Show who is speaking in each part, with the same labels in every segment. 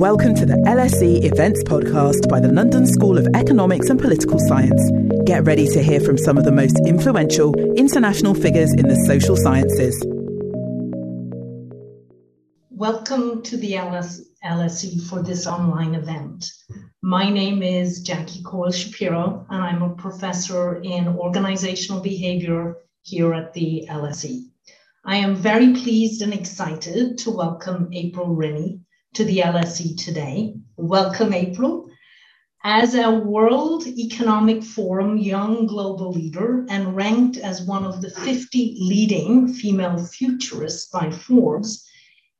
Speaker 1: Welcome to the LSE Events Podcast by the London School of Economics and Political Science. Get ready to hear from some of the most influential international figures in the social sciences.
Speaker 2: Welcome to the LS- LSE for this online event. My name is Jackie Coyle Shapiro, and I'm a professor in organizational behavior here at the LSE. I am very pleased and excited to welcome April Rinne to the LSE today. Welcome, April. As a World Economic Forum Young Global Leader and ranked as one of the 50 leading female futurists by Forbes,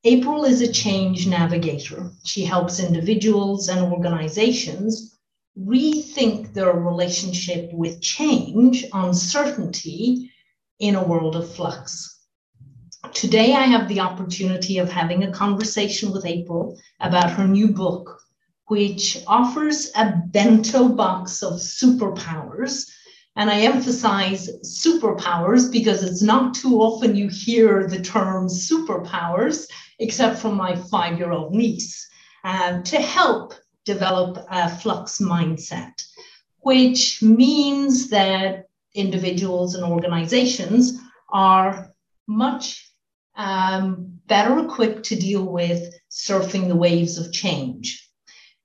Speaker 2: April is a change navigator. She helps individuals and organizations rethink their relationship with change, uncertainty in a world of flux. Today, I have the opportunity of having a conversation with April about her new book, which offers a bento box of superpowers. And I emphasize superpowers because it's not too often you hear the term superpowers, except from my five year old niece, uh, to help develop a flux mindset, which means that individuals and organizations are much um, better equipped to deal with surfing the waves of change.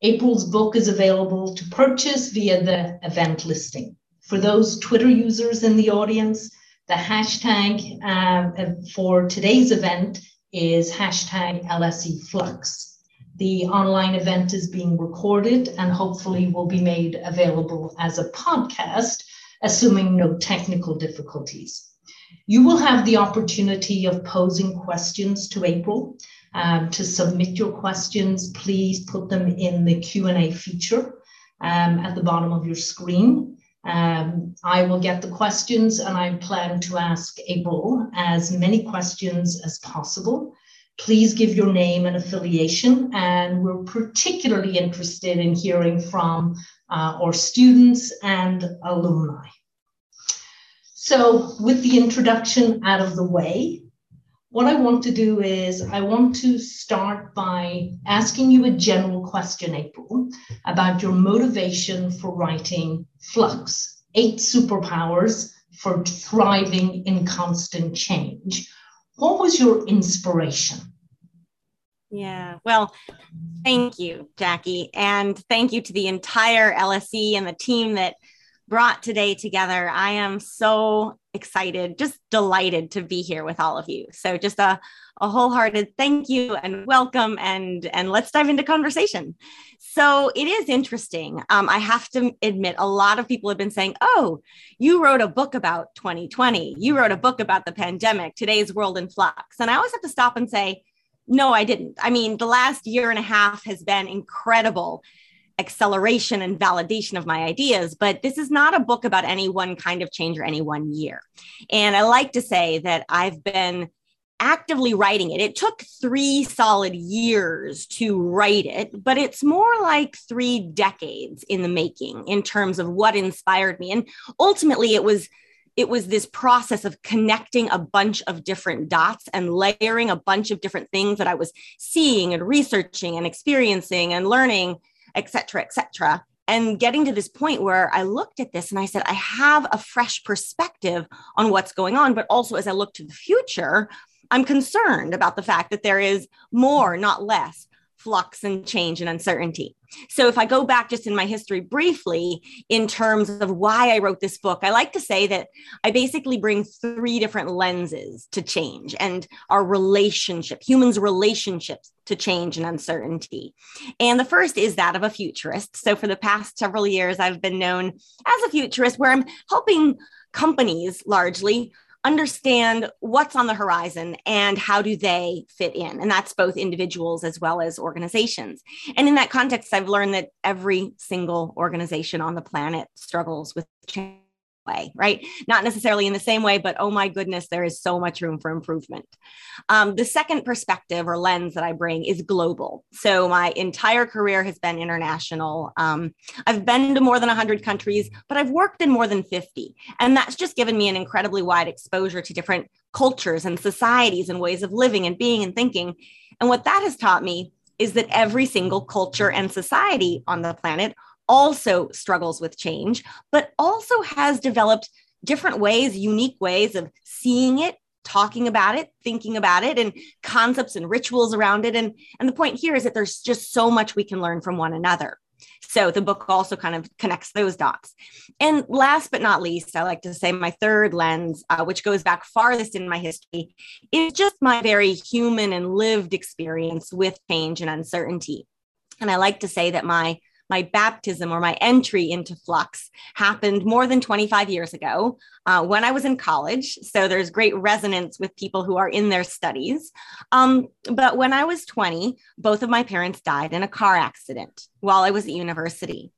Speaker 2: April's book is available to purchase via the event listing. For those Twitter users in the audience, the hashtag uh, for today's event is hashtag LSE Flux. The online event is being recorded and hopefully will be made available as a podcast, assuming no technical difficulties. You will have the opportunity of posing questions to April. Um, to submit your questions, please put them in the Q&A feature um, at the bottom of your screen. Um, I will get the questions and I plan to ask April as many questions as possible. Please give your name and affiliation, and we're particularly interested in hearing from uh, our students and alumni. So, with the introduction out of the way, what I want to do is I want to start by asking you a general question, April, about your motivation for writing Flux Eight Superpowers for Thriving in Constant Change. What was your inspiration?
Speaker 3: Yeah, well, thank you, Jackie. And thank you to the entire LSE and the team that brought today together. I am so excited, just delighted to be here with all of you. So just a, a wholehearted thank you and welcome and and let's dive into conversation. So it is interesting. Um, I have to admit, a lot of people have been saying, "Oh, you wrote a book about 2020. You wrote a book about the pandemic. Today's world in flux." And I always have to stop and say, "No, I didn't. I mean, the last year and a half has been incredible." Acceleration and validation of my ideas, but this is not a book about any one kind of change or any one year. And I like to say that I've been actively writing it. It took three solid years to write it, but it's more like three decades in the making in terms of what inspired me. And ultimately, it was it was this process of connecting a bunch of different dots and layering a bunch of different things that I was seeing and researching and experiencing and learning et cetera, et cetera. And getting to this point where I looked at this and I said, I have a fresh perspective on what's going on. But also, as I look to the future, I'm concerned about the fact that there is more, not less, flux and change and uncertainty. So, if I go back just in my history briefly, in terms of why I wrote this book, I like to say that I basically bring three different lenses to change and our relationship, humans' relationships to change and uncertainty. And the first is that of a futurist. So, for the past several years, I've been known as a futurist where I'm helping companies largely understand what's on the horizon and how do they fit in. And that's both individuals as well as organizations. And in that context i've learned that every single organization on the planet struggles with change way, right? Not necessarily in the same way, but oh my goodness, there is so much room for improvement. Um, the second perspective or lens that I bring is global. So my entire career has been international. Um, I've been to more than 100 countries, but I've worked in more than 50. And that's just given me an incredibly wide exposure to different cultures and societies and ways of living and being and thinking. And what that has taught me is that every single culture and society on the planet also struggles with change, but also has developed different ways, unique ways of seeing it, talking about it, thinking about it, and concepts and rituals around it. And, and the point here is that there's just so much we can learn from one another. So the book also kind of connects those dots. And last but not least, I like to say my third lens, uh, which goes back farthest in my history, is just my very human and lived experience with change and uncertainty. And I like to say that my my baptism or my entry into flux happened more than 25 years ago uh, when I was in college. So there's great resonance with people who are in their studies. Um, but when I was 20, both of my parents died in a car accident while I was at university.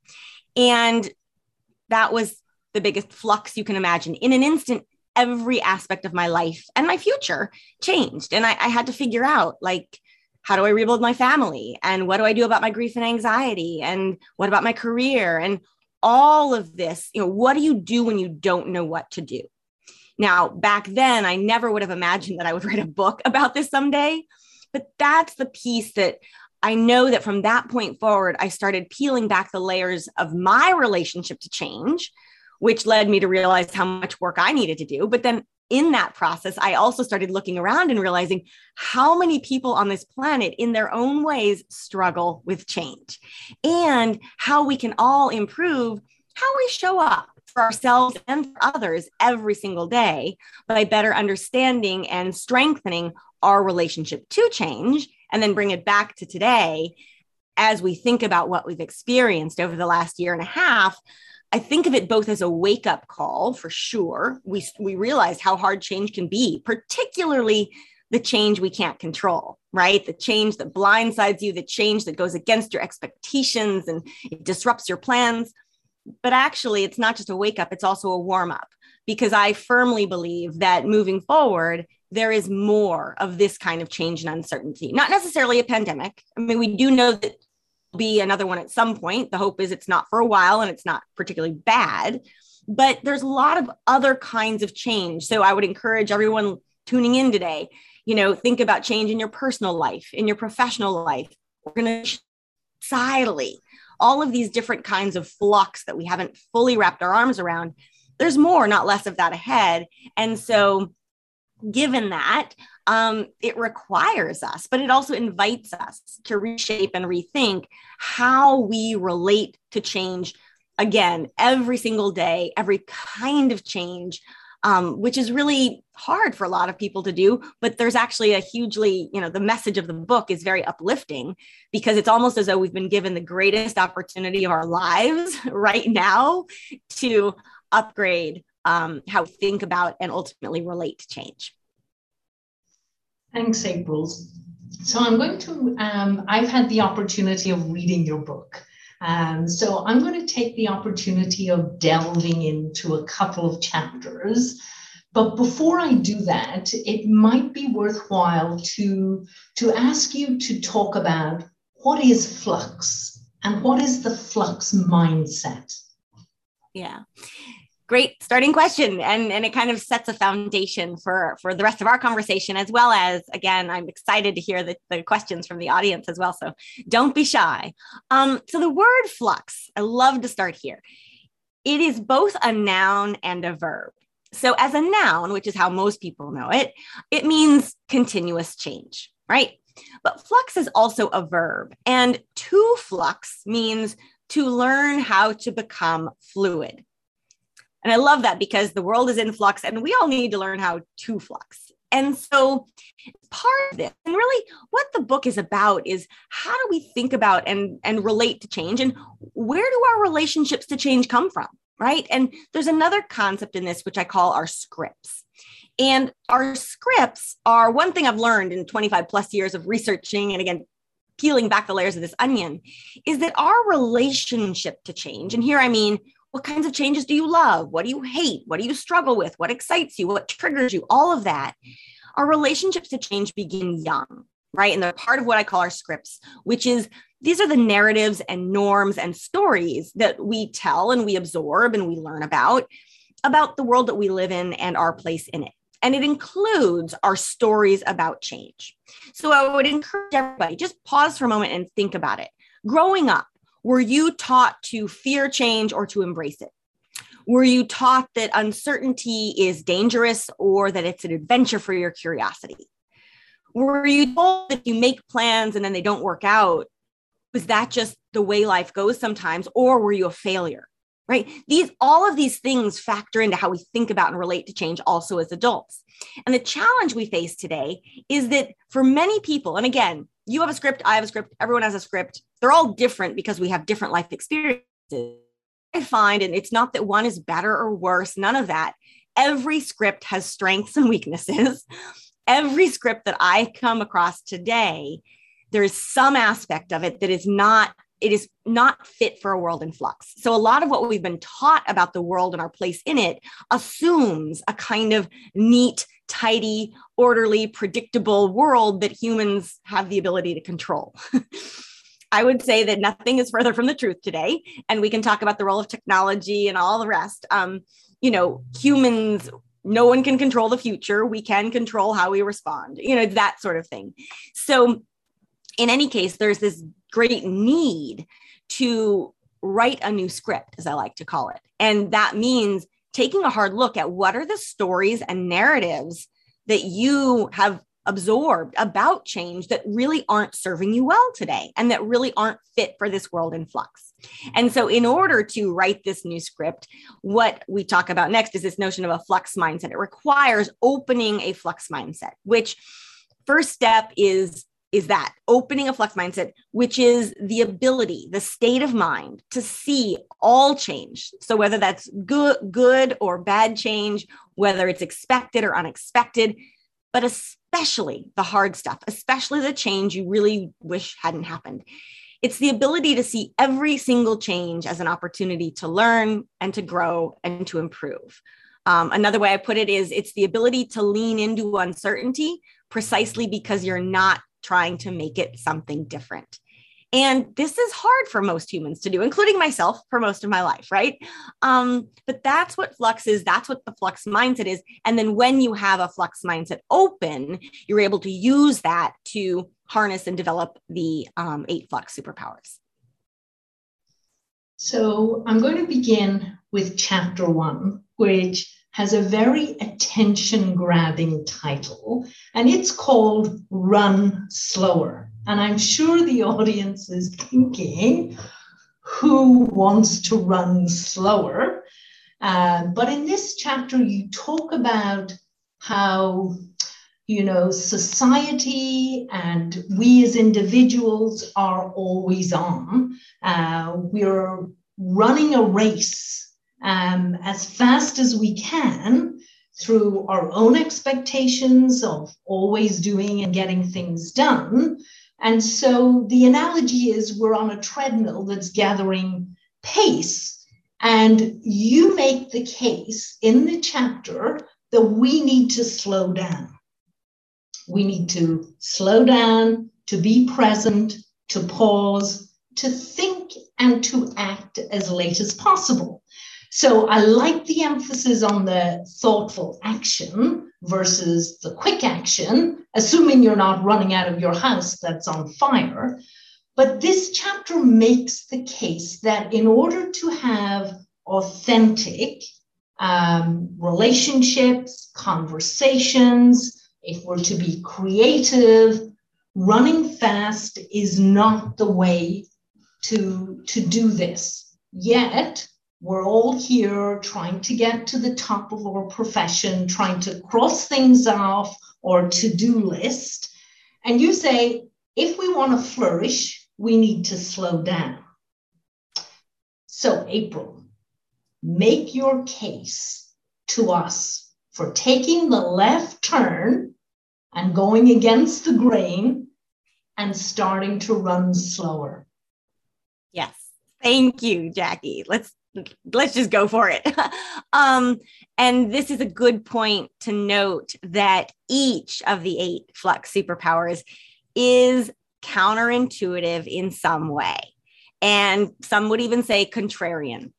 Speaker 3: And that was the biggest flux you can imagine. In an instant, every aspect of my life and my future changed. And I, I had to figure out like, how do I rebuild my family? And what do I do about my grief and anxiety? And what about my career? And all of this, you know, what do you do when you don't know what to do? Now, back then, I never would have imagined that I would write a book about this someday. But that's the piece that I know that from that point forward, I started peeling back the layers of my relationship to change, which led me to realize how much work I needed to do. But then in that process, I also started looking around and realizing how many people on this planet, in their own ways, struggle with change and how we can all improve how we show up for ourselves and for others every single day by better understanding and strengthening our relationship to change and then bring it back to today as we think about what we've experienced over the last year and a half I think of it both as a wake up call for sure. We, we realize how hard change can be, particularly the change we can't control, right? The change that blindsides you, the change that goes against your expectations and it disrupts your plans. But actually, it's not just a wake up, it's also a warm up because I firmly believe that moving forward, there is more of this kind of change and uncertainty, not necessarily a pandemic. I mean, we do know that be another one at some point. The hope is it's not for a while and it's not particularly bad, but there's a lot of other kinds of change. So I would encourage everyone tuning in today, you know, think about change in your personal life, in your professional life, societally, all of these different kinds of flux that we haven't fully wrapped our arms around. There's more, not less of that ahead. And so given that, um, it requires us, but it also invites us to reshape and rethink how we relate to change again every single day, every kind of change. Um, which is really hard for a lot of people to do but there's actually a hugely you know the message of the book is very uplifting because it's almost as though we've been given the greatest opportunity of our lives right now to upgrade um, how we think about and ultimately relate to change
Speaker 2: Thanks, April. So I'm going to, um, I've had the opportunity of reading your book. Um, so I'm going to take the opportunity of delving into a couple of chapters. But before I do that, it might be worthwhile to, to ask you to talk about what is flux and what is the flux mindset?
Speaker 3: Yeah great starting question. And and it kind of sets a foundation for for the rest of our conversation as well as again i'm excited to hear the, the questions from the audience as well. So don't be shy. Um, so the word flux i love to start here. It is both a noun and a verb. So as a noun which is how most people know it it means continuous change right? But flux is also a verb. And to flux means to learn how to become fluid and I love that because the world is in flux and we all need to learn how to flux. And so, part of this, and really what the book is about, is how do we think about and, and relate to change? And where do our relationships to change come from? Right. And there's another concept in this, which I call our scripts. And our scripts are one thing I've learned in 25 plus years of researching and again, peeling back the layers of this onion is that our relationship to change, and here I mean what kinds of changes do you love? What do you hate? What do you struggle with? What excites you? What triggers you? All of that. Our relationships to change begin young, right? And they're part of what I call our scripts, which is these are the narratives and norms and stories that we tell and we absorb and we learn about about the world that we live in and our place in it. and it includes our stories about change. So I would encourage everybody just pause for a moment and think about it. Growing up, were you taught to fear change or to embrace it? Were you taught that uncertainty is dangerous or that it's an adventure for your curiosity? Were you told that you make plans and then they don't work out? Was that just the way life goes sometimes? Or were you a failure? Right? These, all of these things factor into how we think about and relate to change also as adults. And the challenge we face today is that for many people, and again, you have a script, I have a script, everyone has a script. They're all different because we have different life experiences. I find, and it's not that one is better or worse, none of that. Every script has strengths and weaknesses. Every script that I come across today, there is some aspect of it that is not it is not fit for a world in flux. So, a lot of what we've been taught about the world and our place in it assumes a kind of neat, tidy, orderly, predictable world that humans have the ability to control. I would say that nothing is further from the truth today. And we can talk about the role of technology and all the rest. Um, you know, humans, no one can control the future. We can control how we respond, you know, that sort of thing. So, in any case, there's this great need to write a new script, as I like to call it. And that means taking a hard look at what are the stories and narratives that you have absorbed about change that really aren't serving you well today and that really aren't fit for this world in flux. And so, in order to write this new script, what we talk about next is this notion of a flux mindset. It requires opening a flux mindset, which first step is is that opening a flux mindset, which is the ability, the state of mind to see all change. So whether that's good, good or bad change, whether it's expected or unexpected, but especially the hard stuff, especially the change you really wish hadn't happened. It's the ability to see every single change as an opportunity to learn and to grow and to improve. Um, another way I put it is it's the ability to lean into uncertainty precisely because you're not trying to make it something different. And this is hard for most humans to do, including myself for most of my life, right? Um, but that's what flux is. That's what the flux mindset is. And then when you have a flux mindset open, you're able to use that to harness and develop the um, eight flux superpowers.
Speaker 2: So I'm going to begin with chapter one, which has a very attention grabbing title, and it's called Run Slower. And I'm sure the audience is thinking, who wants to run slower? Uh, but in this chapter, you talk about how you know, society and we as individuals are always on. Uh, we're running a race um, as fast as we can through our own expectations of always doing and getting things done. And so the analogy is we're on a treadmill that's gathering pace. And you make the case in the chapter that we need to slow down. We need to slow down, to be present, to pause, to think, and to act as late as possible. So I like the emphasis on the thoughtful action versus the quick action, assuming you're not running out of your house that's on fire. But this chapter makes the case that in order to have authentic um, relationships, conversations, if we're to be creative, running fast is not the way to, to do this. Yet, we're all here trying to get to the top of our profession, trying to cross things off our to do list. And you say, if we want to flourish, we need to slow down. So, April, make your case to us for taking the left turn and going against the grain and starting to run slower.
Speaker 3: Yes. Thank you, Jackie. Let's let's just go for it. um, and this is a good point to note that each of the eight flux superpowers is counterintuitive in some way. And some would even say contrarian.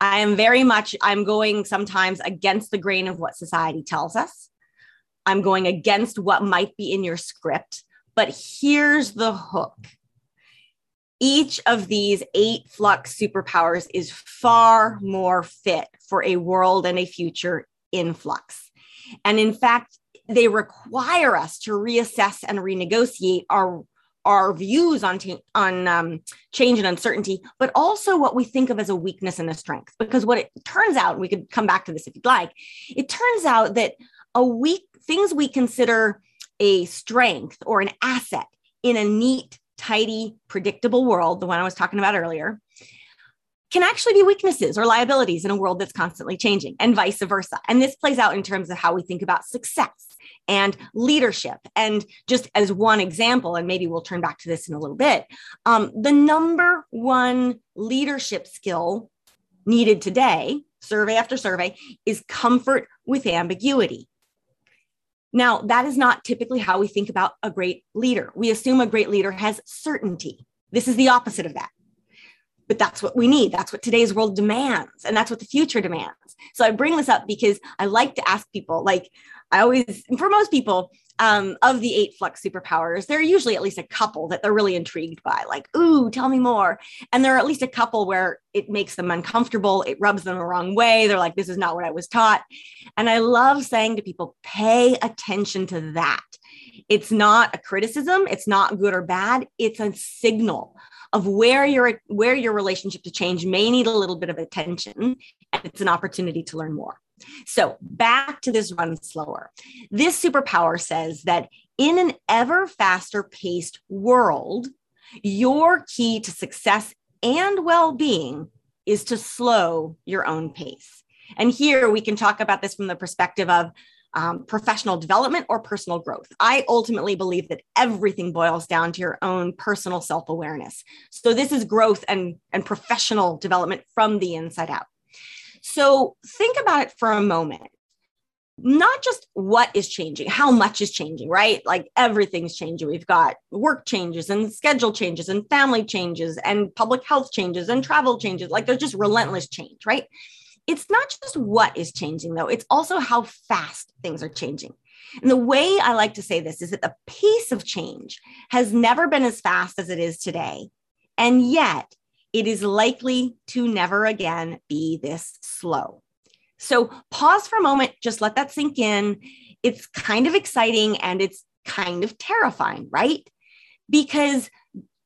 Speaker 3: I am very much, I'm going sometimes against the grain of what society tells us. I'm going against what might be in your script. But here's the hook each of these eight flux superpowers is far more fit for a world and a future in flux. And in fact, they require us to reassess and renegotiate our our views on t- on um, change and uncertainty, but also what we think of as a weakness and a strength. Because what it turns out, we could come back to this if you'd like. It turns out that a weak things we consider a strength or an asset in a neat, tidy, predictable world, the one I was talking about earlier, can actually be weaknesses or liabilities in a world that's constantly changing, and vice versa. And this plays out in terms of how we think about success and leadership. And just as one example, and maybe we'll turn back to this in a little bit, um, the number one leadership skill needed today, survey after survey, is comfort with ambiguity. Now, that is not typically how we think about a great leader. We assume a great leader has certainty. This is the opposite of that but that's what we need. That's what today's world demands. And that's what the future demands. So I bring this up because I like to ask people, like, I always, for most people, um, of the eight flux superpowers, there are usually at least a couple that they're really intrigued by, like, ooh, tell me more. And there are at least a couple where it makes them uncomfortable, it rubs them the wrong way. They're like, this is not what I was taught. And I love saying to people, pay attention to that. It's not a criticism, it's not good or bad, it's a signal of where your where your relationship to change may need a little bit of attention and it's an opportunity to learn more. So, back to this run slower. This superpower says that in an ever faster paced world, your key to success and well being is to slow your own pace. And here we can talk about this from the perspective of um, professional development or personal growth. I ultimately believe that everything boils down to your own personal self awareness. So, this is growth and, and professional development from the inside out. So think about it for a moment. Not just what is changing, how much is changing, right? Like everything's changing. We've got work changes and schedule changes and family changes and public health changes and travel changes. Like there's just relentless change, right? It's not just what is changing, though, it's also how fast things are changing. And the way I like to say this is that the pace of change has never been as fast as it is today. And yet, it is likely to never again be this slow. So pause for a moment, just let that sink in. It's kind of exciting and it's kind of terrifying, right? Because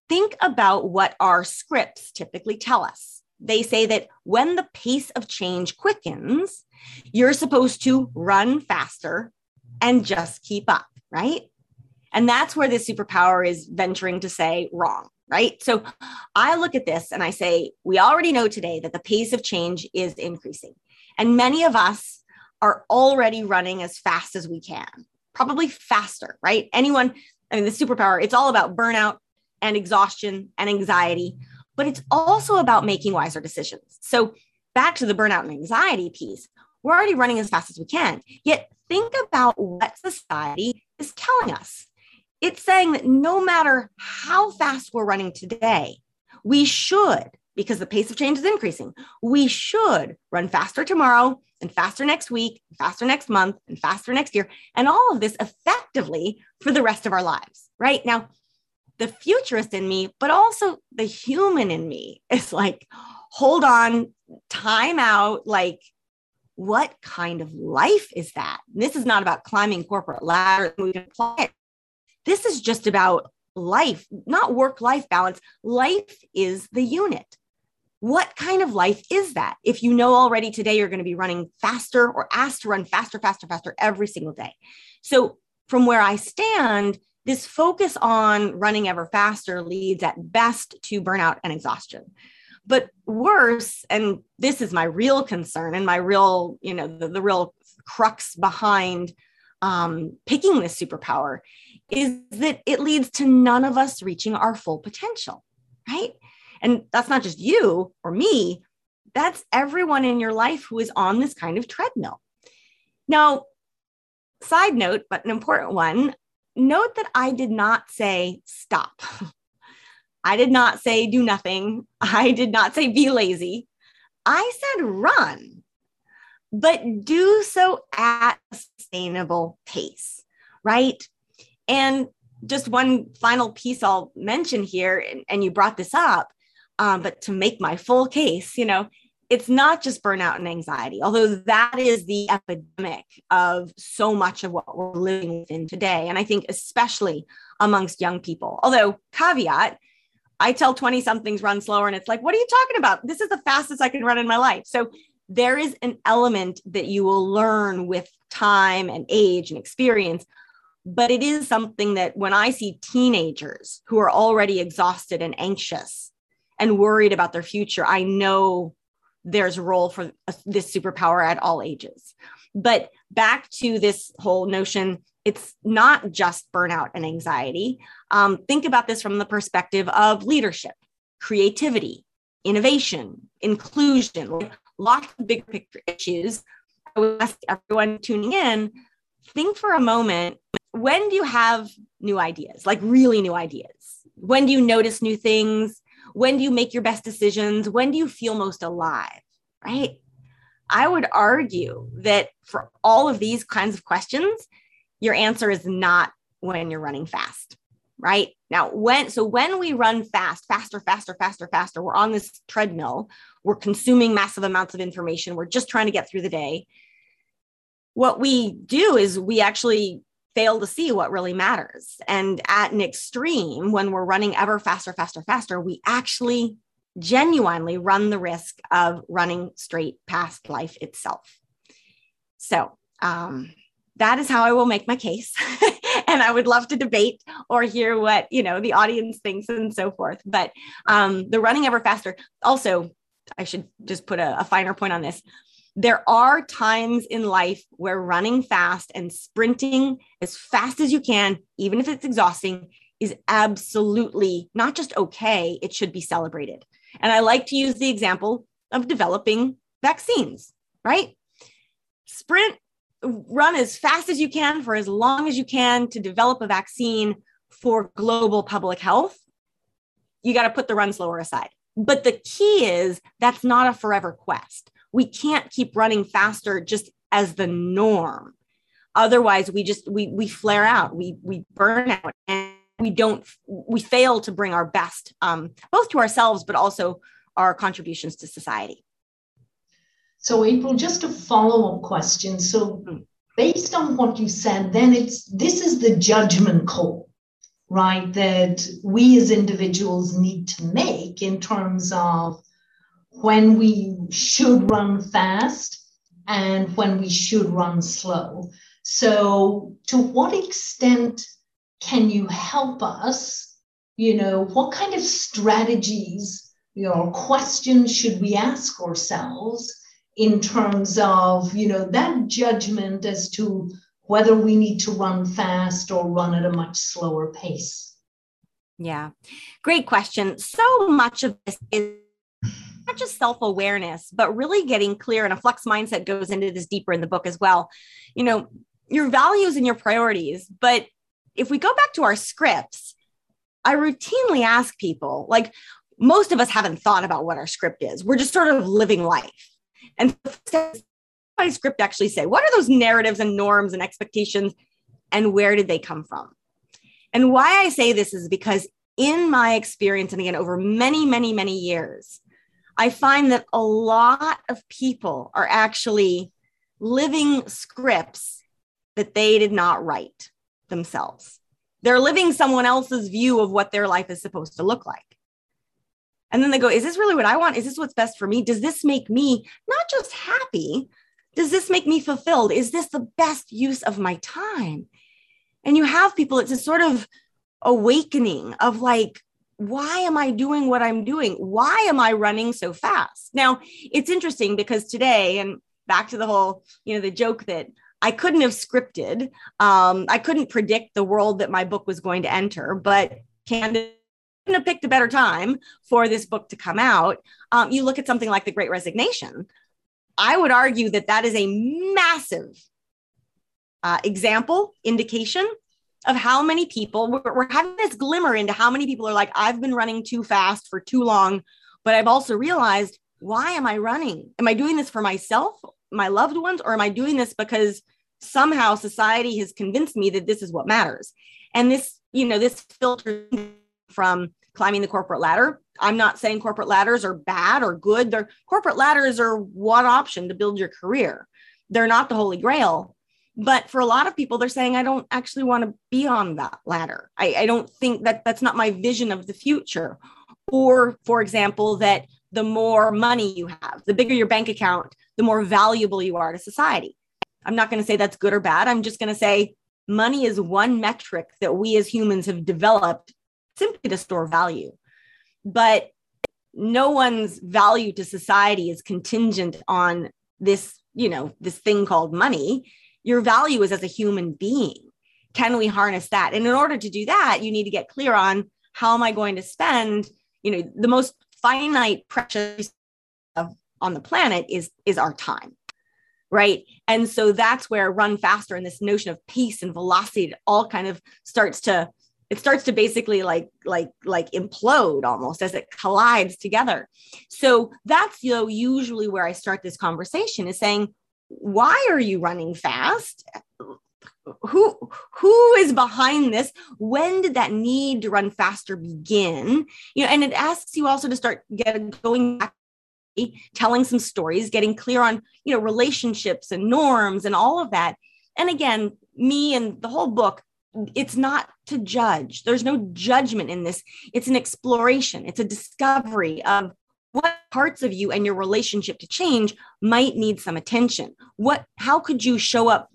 Speaker 3: think about what our scripts typically tell us. They say that when the pace of change quickens, you're supposed to run faster and just keep up, right? And that's where this superpower is venturing to say wrong right? So I look at this and I say, we already know today that the pace of change is increasing. And many of us are already running as fast as we can, probably faster, right? Anyone, I mean, the superpower, it's all about burnout and exhaustion and anxiety, but it's also about making wiser decisions. So back to the burnout and anxiety piece, we're already running as fast as we can. Yet think about what society is telling us it's saying that no matter how fast we're running today, we should, because the pace of change is increasing, we should run faster tomorrow and faster next week, faster next month, and faster next year, and all of this effectively for the rest of our lives, right? Now, the futurist in me, but also the human in me is like, hold on, time out. Like, what kind of life is that? And this is not about climbing corporate ladder. We can apply it this is just about life, not work life balance. Life is the unit. What kind of life is that? If you know already today you're going to be running faster or asked to run faster, faster, faster every single day. So, from where I stand, this focus on running ever faster leads at best to burnout and exhaustion. But worse, and this is my real concern and my real, you know, the, the real crux behind um, picking this superpower is that it leads to none of us reaching our full potential, right? And that's not just you or me, that's everyone in your life who is on this kind of treadmill. Now, side note, but an important one note that I did not say stop. I did not say do nothing. I did not say be lazy. I said run. but do so at a sustainable pace, right? And just one final piece I'll mention here, and, and you brought this up, um, but to make my full case, you know, it's not just burnout and anxiety, although that is the epidemic of so much of what we're living in today. And I think, especially amongst young people, although, caveat, I tell 20 somethings run slower, and it's like, what are you talking about? This is the fastest I can run in my life. So there is an element that you will learn with time and age and experience. But it is something that when I see teenagers who are already exhausted and anxious and worried about their future, I know there's a role for this superpower at all ages. But back to this whole notion, it's not just burnout and anxiety. Um, think about this from the perspective of leadership, creativity, innovation, inclusion, lots of big picture issues. I would ask everyone tuning in think for a moment when do you have new ideas, like really new ideas? When do you notice new things? When do you make your best decisions? When do you feel most alive? Right? I would argue that for all of these kinds of questions, your answer is not when you're running fast. Right now, when so when we run fast, faster, faster, faster, faster, we're on this treadmill, we're consuming massive amounts of information, we're just trying to get through the day. What we do is we actually fail to see what really matters. And at an extreme, when we're running ever faster, faster, faster, we actually genuinely run the risk of running straight past life itself. So, um, that is how I will make my case. and I would love to debate or hear what, you know, the audience thinks and so forth. But um, the running ever faster, also, I should just put a, a finer point on this there are times in life where running fast and sprinting as fast as you can, even if it's exhausting, is absolutely not just okay, it should be celebrated. And I like to use the example of developing vaccines, right? Sprint, run as fast as you can for as long as you can to develop a vaccine for global public health. You got to put the run slower aside. But the key is that's not a forever quest we can't keep running faster just as the norm. Otherwise we just we we flare out we we burn out and we don't we fail to bring our best um, both to ourselves but also our contributions to society.
Speaker 2: So april just a follow-up question. So hmm. based on what you said then it's this is the judgment call right that we as individuals need to make in terms of when we should run fast and when we should run slow. So, to what extent can you help us? You know, what kind of strategies you know, questions should we ask ourselves in terms of, you know, that judgment as to whether we need to run fast or run at a much slower pace?
Speaker 3: Yeah, great question. So much of this is not just self awareness, but really getting clear. And a flux mindset goes into this deeper in the book as well. You know, your values and your priorities. But if we go back to our scripts, I routinely ask people, like, most of us haven't thought about what our script is. We're just sort of living life. And my script actually say, what are those narratives and norms and expectations? And where did they come from? And why I say this is because in my experience, and again, over many, many, many years, I find that a lot of people are actually living scripts that they did not write themselves. They're living someone else's view of what their life is supposed to look like. And then they go, Is this really what I want? Is this what's best for me? Does this make me not just happy? Does this make me fulfilled? Is this the best use of my time? And you have people, it's a sort of awakening of like, why am I doing what I'm doing? Why am I running so fast? Now, it's interesting because today, and back to the whole, you know, the joke that I couldn't have scripted, um, I couldn't predict the world that my book was going to enter, but Candace couldn't have picked a better time for this book to come out. Um, you look at something like The Great Resignation. I would argue that that is a massive uh, example, indication of how many people we're, we're having this glimmer into how many people are like, I've been running too fast for too long, but I've also realized, why am I running? Am I doing this for myself my loved ones or am I doing this because somehow society has convinced me that this is what matters? And this, you know, this filter from climbing the corporate ladder. I'm not saying corporate ladders are bad or good. They're corporate ladders are one option to build your career. They're not the holy grail. But for a lot of people, they're saying, I don't actually want to be on that ladder. I, I don't think that that's not my vision of the future. Or, for example, that the more money you have, the bigger your bank account, the more valuable you are to society. I'm not going to say that's good or bad. I'm just going to say money is one metric that we as humans have developed simply to store value. But no one's value to society is contingent on this, you know, this thing called money. Your value is as a human being. Can we harness that? And in order to do that, you need to get clear on how am I going to spend, you know, the most finite precious on the planet is is our time right and so that's where run faster and this notion of pace and velocity all kind of starts to it starts to basically like like like implode almost as it collides together so that's you know usually where i start this conversation is saying why are you running fast? Who who is behind this? When did that need to run faster begin? You know and it asks you also to start getting going back telling some stories getting clear on you know relationships and norms and all of that. And again me and the whole book it's not to judge. There's no judgment in this. It's an exploration. It's a discovery of what parts of you and your relationship to change might need some attention? What how could you show up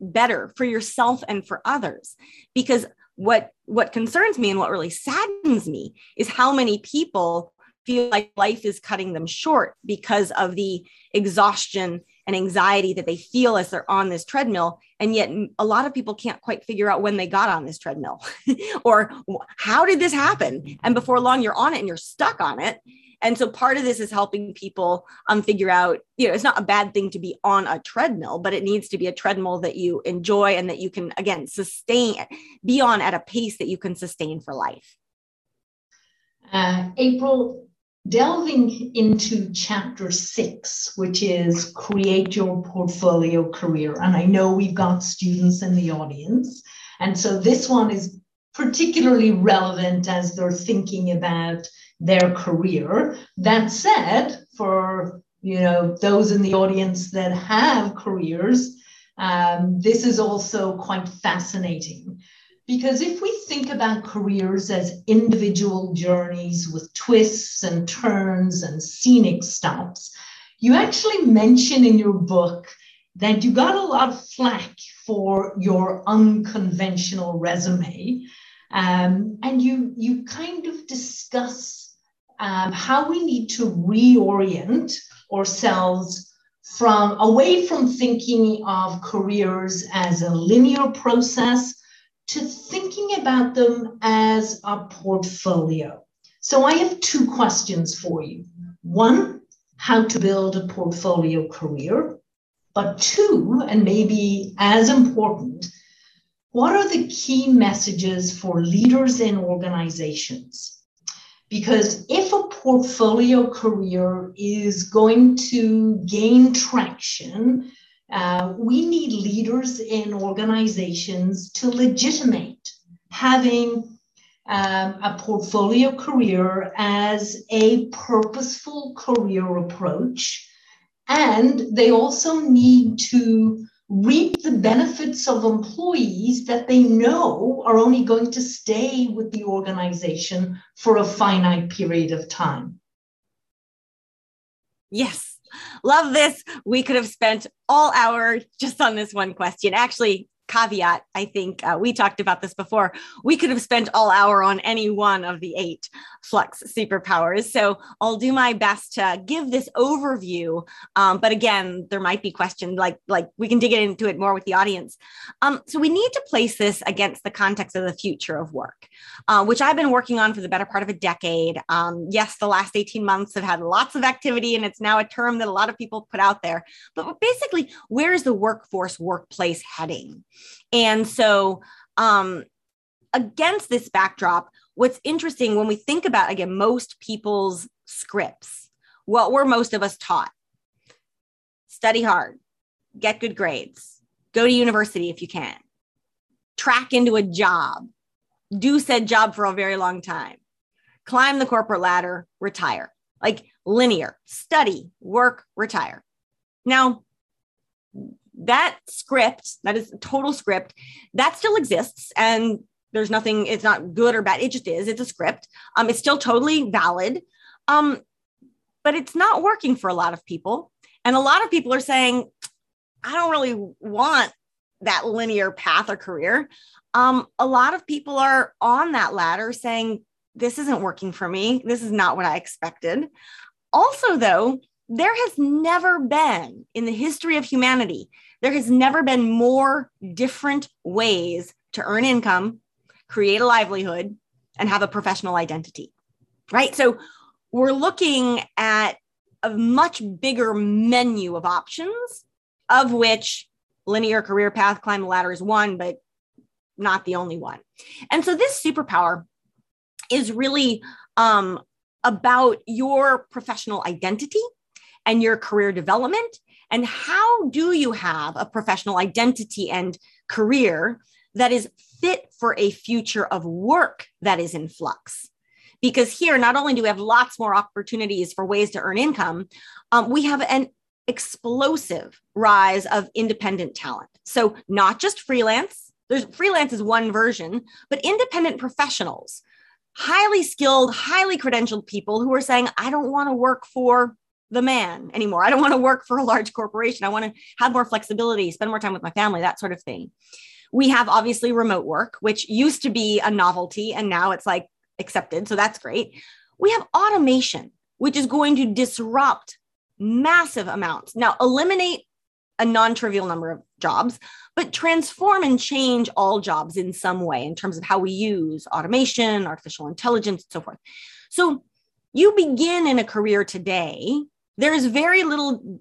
Speaker 3: better for yourself and for others? Because what what concerns me and what really saddens me is how many people feel like life is cutting them short because of the exhaustion and anxiety that they feel as they're on this treadmill. And yet a lot of people can't quite figure out when they got on this treadmill or how did this happen? And before long you're on it and you're stuck on it and so part of this is helping people um, figure out, you know, it's not a bad thing to be on a treadmill, but it needs to be a treadmill that you enjoy and that you can, again, sustain, be on at a pace that you can sustain for life.
Speaker 2: Uh, April, delving into chapter six, which is create your portfolio career. And I know we've got students in the audience. And so this one is particularly relevant as they're thinking about their career. That said, for you know those in the audience that have careers, um, this is also quite fascinating because if we think about careers as individual journeys with twists and turns and scenic stops, you actually mention in your book that you got a lot of flack for your unconventional resume. Um, and you, you kind of discuss um, how we need to reorient ourselves from away from thinking of careers as a linear process to thinking about them as a portfolio. So I have two questions for you. One, how to build a portfolio career. But two, and maybe as important, what are the key messages for leaders in organizations because if a portfolio career is going to gain traction, uh, we need leaders in organizations to legitimate having um, a portfolio career as a purposeful career approach. And they also need to reap the benefits of employees that they know are only going to stay with the organization for a finite period of time.
Speaker 3: Yes, love this. We could have spent all hour just on this one question. Actually, caveat i think uh, we talked about this before. We could have spent all hour on any one of the eight flux superpowers. So i'll do my best to give this overview. Um, but again there might be questions like like we can dig into it more with the audience. Um, so we need to place this against the context of the future of work uh, which i've been working on for the better part of a decade. Um, yes the last 18 months have had lots of activity and it's now a term that a lot of people put out there. But basically where is the workforce workplace heading and so, um, against this backdrop, what's interesting when we think about, again, most people's scripts, what were most of us taught? Study hard, get good grades, go to university if you can, track into a job, do said job for a very long time, climb the corporate ladder, retire. Like linear, study, work, retire. Now, that script, that is total script, that still exists. And there's nothing, it's not good or bad. It just is. It's a script. Um, it's still totally valid. Um, but it's not working for a lot of people. And a lot of people are saying, I don't really want that linear path or career. Um, a lot of people are on that ladder saying, This isn't working for me. This is not what I expected. Also, though, there has never been in the history of humanity, there has never been more different ways to earn income, create a livelihood, and have a professional identity, right? So we're looking at a much bigger menu of options, of which linear career path, climb the ladder is one, but not the only one. And so this superpower is really um, about your professional identity and your career development. And how do you have a professional identity and career that is fit for a future of work that is in flux? Because here, not only do we have lots more opportunities for ways to earn income, um, we have an explosive rise of independent talent. So, not just freelance, there's freelance is one version, but independent professionals highly skilled, highly credentialed people who are saying, I don't want to work for the man anymore. I don't want to work for a large corporation. I want to have more flexibility, spend more time with my family, that sort of thing. We have obviously remote work, which used to be a novelty and now it's like accepted. So that's great. We have automation, which is going to disrupt massive amounts. Now, eliminate a non trivial number of jobs, but transform and change all jobs in some way in terms of how we use automation, artificial intelligence, and so forth. So you begin in a career today, there is very little,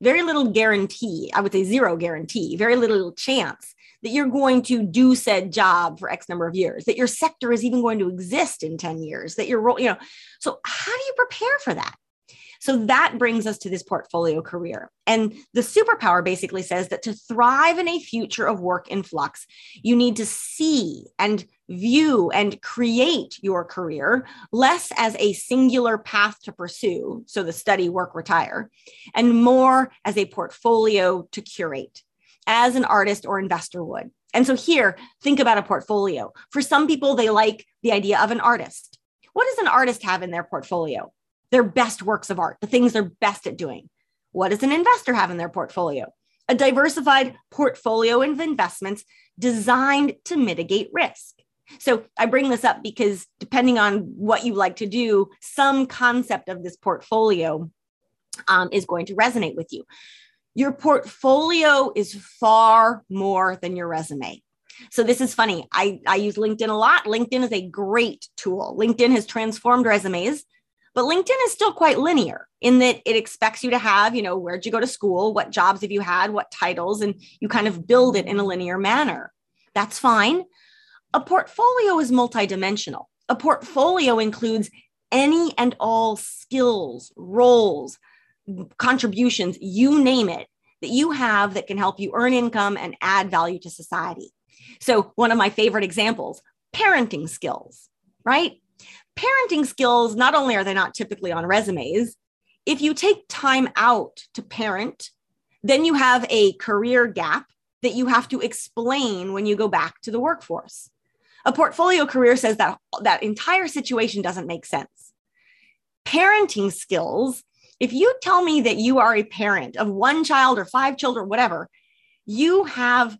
Speaker 3: very little guarantee, I would say zero guarantee, very little chance that you're going to do said job for X number of years, that your sector is even going to exist in 10 years, that you're, you know, so how do you prepare for that? So that brings us to this portfolio career. And the superpower basically says that to thrive in a future of work in flux, you need to see and view and create your career less as a singular path to pursue. So the study, work, retire, and more as a portfolio to curate as an artist or investor would. And so here, think about a portfolio. For some people, they like the idea of an artist. What does an artist have in their portfolio? their best works of art, the things they're best at doing. What does an investor have in their portfolio? A diversified portfolio of investments designed to mitigate risk. So I bring this up because depending on what you like to do, some concept of this portfolio um, is going to resonate with you. Your portfolio is far more than your resume. So this is funny. I, I use LinkedIn a lot. LinkedIn is a great tool. LinkedIn has transformed resumes but LinkedIn is still quite linear in that it expects you to have, you know, where'd you go to school? What jobs have you had? What titles? And you kind of build it in a linear manner. That's fine. A portfolio is multidimensional. A portfolio includes any and all skills, roles, contributions, you name it, that you have that can help you earn income and add value to society. So, one of my favorite examples parenting skills, right? parenting skills, not only are they not typically on resumes, if you take time out to parent, then you have a career gap that you have to explain when you go back to the workforce. A portfolio career says that that entire situation doesn't make sense. Parenting skills, if you tell me that you are a parent of one child or five children, whatever, you have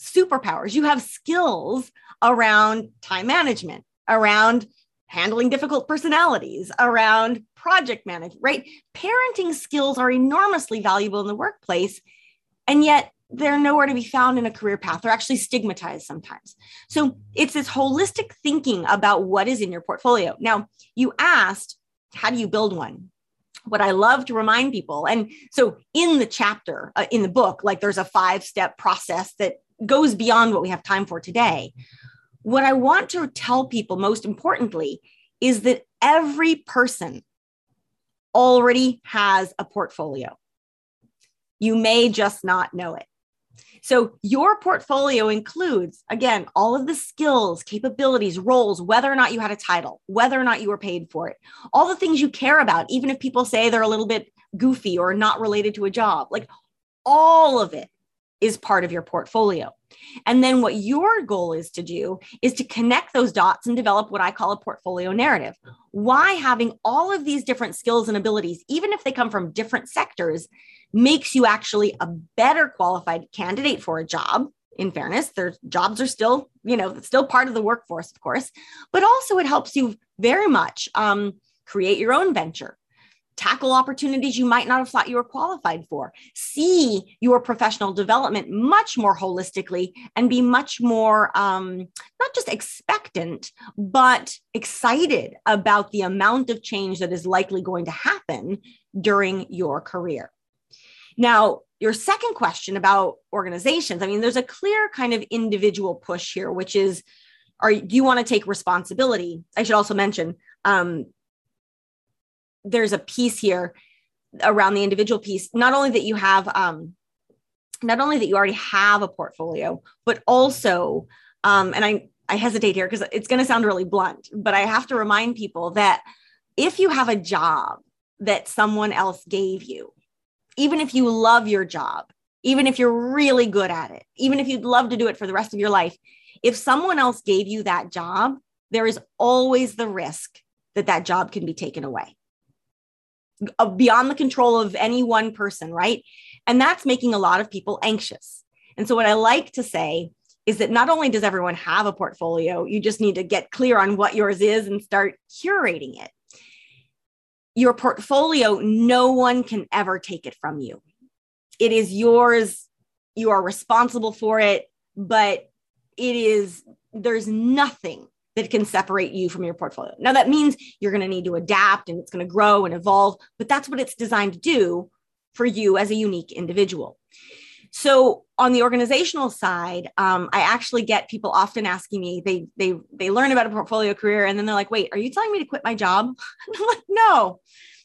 Speaker 3: superpowers, you have skills around time management, around handling difficult personalities, around project management, right? Parenting skills are enormously valuable in the workplace. And yet they're nowhere to be found in a career path. They're actually stigmatized sometimes. So it's this holistic thinking about what is in your portfolio. Now, you asked, how do you build one? What I love to remind people, and so in the chapter, uh, in the book, like there's a five step process that goes beyond what we have time for today. What I want to tell people most importantly is that every person already has a portfolio. You may just not know it. So, your portfolio includes, again, all of the skills, capabilities, roles, whether or not you had a title, whether or not you were paid for it, all the things you care about, even if people say they're a little bit goofy or not related to a job, like all of it is part of your portfolio. And then what your goal is to do is to connect those dots and develop what I call a portfolio narrative. Why having all of these different skills and abilities, even if they come from different sectors, makes you actually a better qualified candidate for a job. In fairness, their jobs are still, you know, still part of the workforce, of course, but also it helps you very much um, create your own venture, tackle opportunities you might not have thought you were qualified for, see your professional development much more holistically, and be much more um, not just expectant, but excited about the amount of change that is likely going to happen during your career. Now, your second question about organizations, I mean, there's a clear kind of individual push here, which is, are do you want to take responsibility? I should also mention um, there's a piece here around the individual piece not only that you have um, not only that you already have a portfolio but also um, and i i hesitate here because it's going to sound really blunt but i have to remind people that if you have a job that someone else gave you even if you love your job even if you're really good at it even if you'd love to do it for the rest of your life if someone else gave you that job there is always the risk that that job can be taken away uh, beyond the control of any one person, right? And that's making a lot of people anxious. And so, what I like to say is that not only does everyone have a portfolio, you just need to get clear on what yours is and start curating it. Your portfolio, no one can ever take it from you. It is yours. You are responsible for it, but it is, there's nothing that can separate you from your portfolio. Now, that means you're going to need to adapt and it's going to grow and evolve, but that's what it's designed to do for you as a unique individual. So on the organizational side, um, I actually get people often asking me, they they they learn about a portfolio career and then they're like, wait, are you telling me to quit my job? I'm like, no,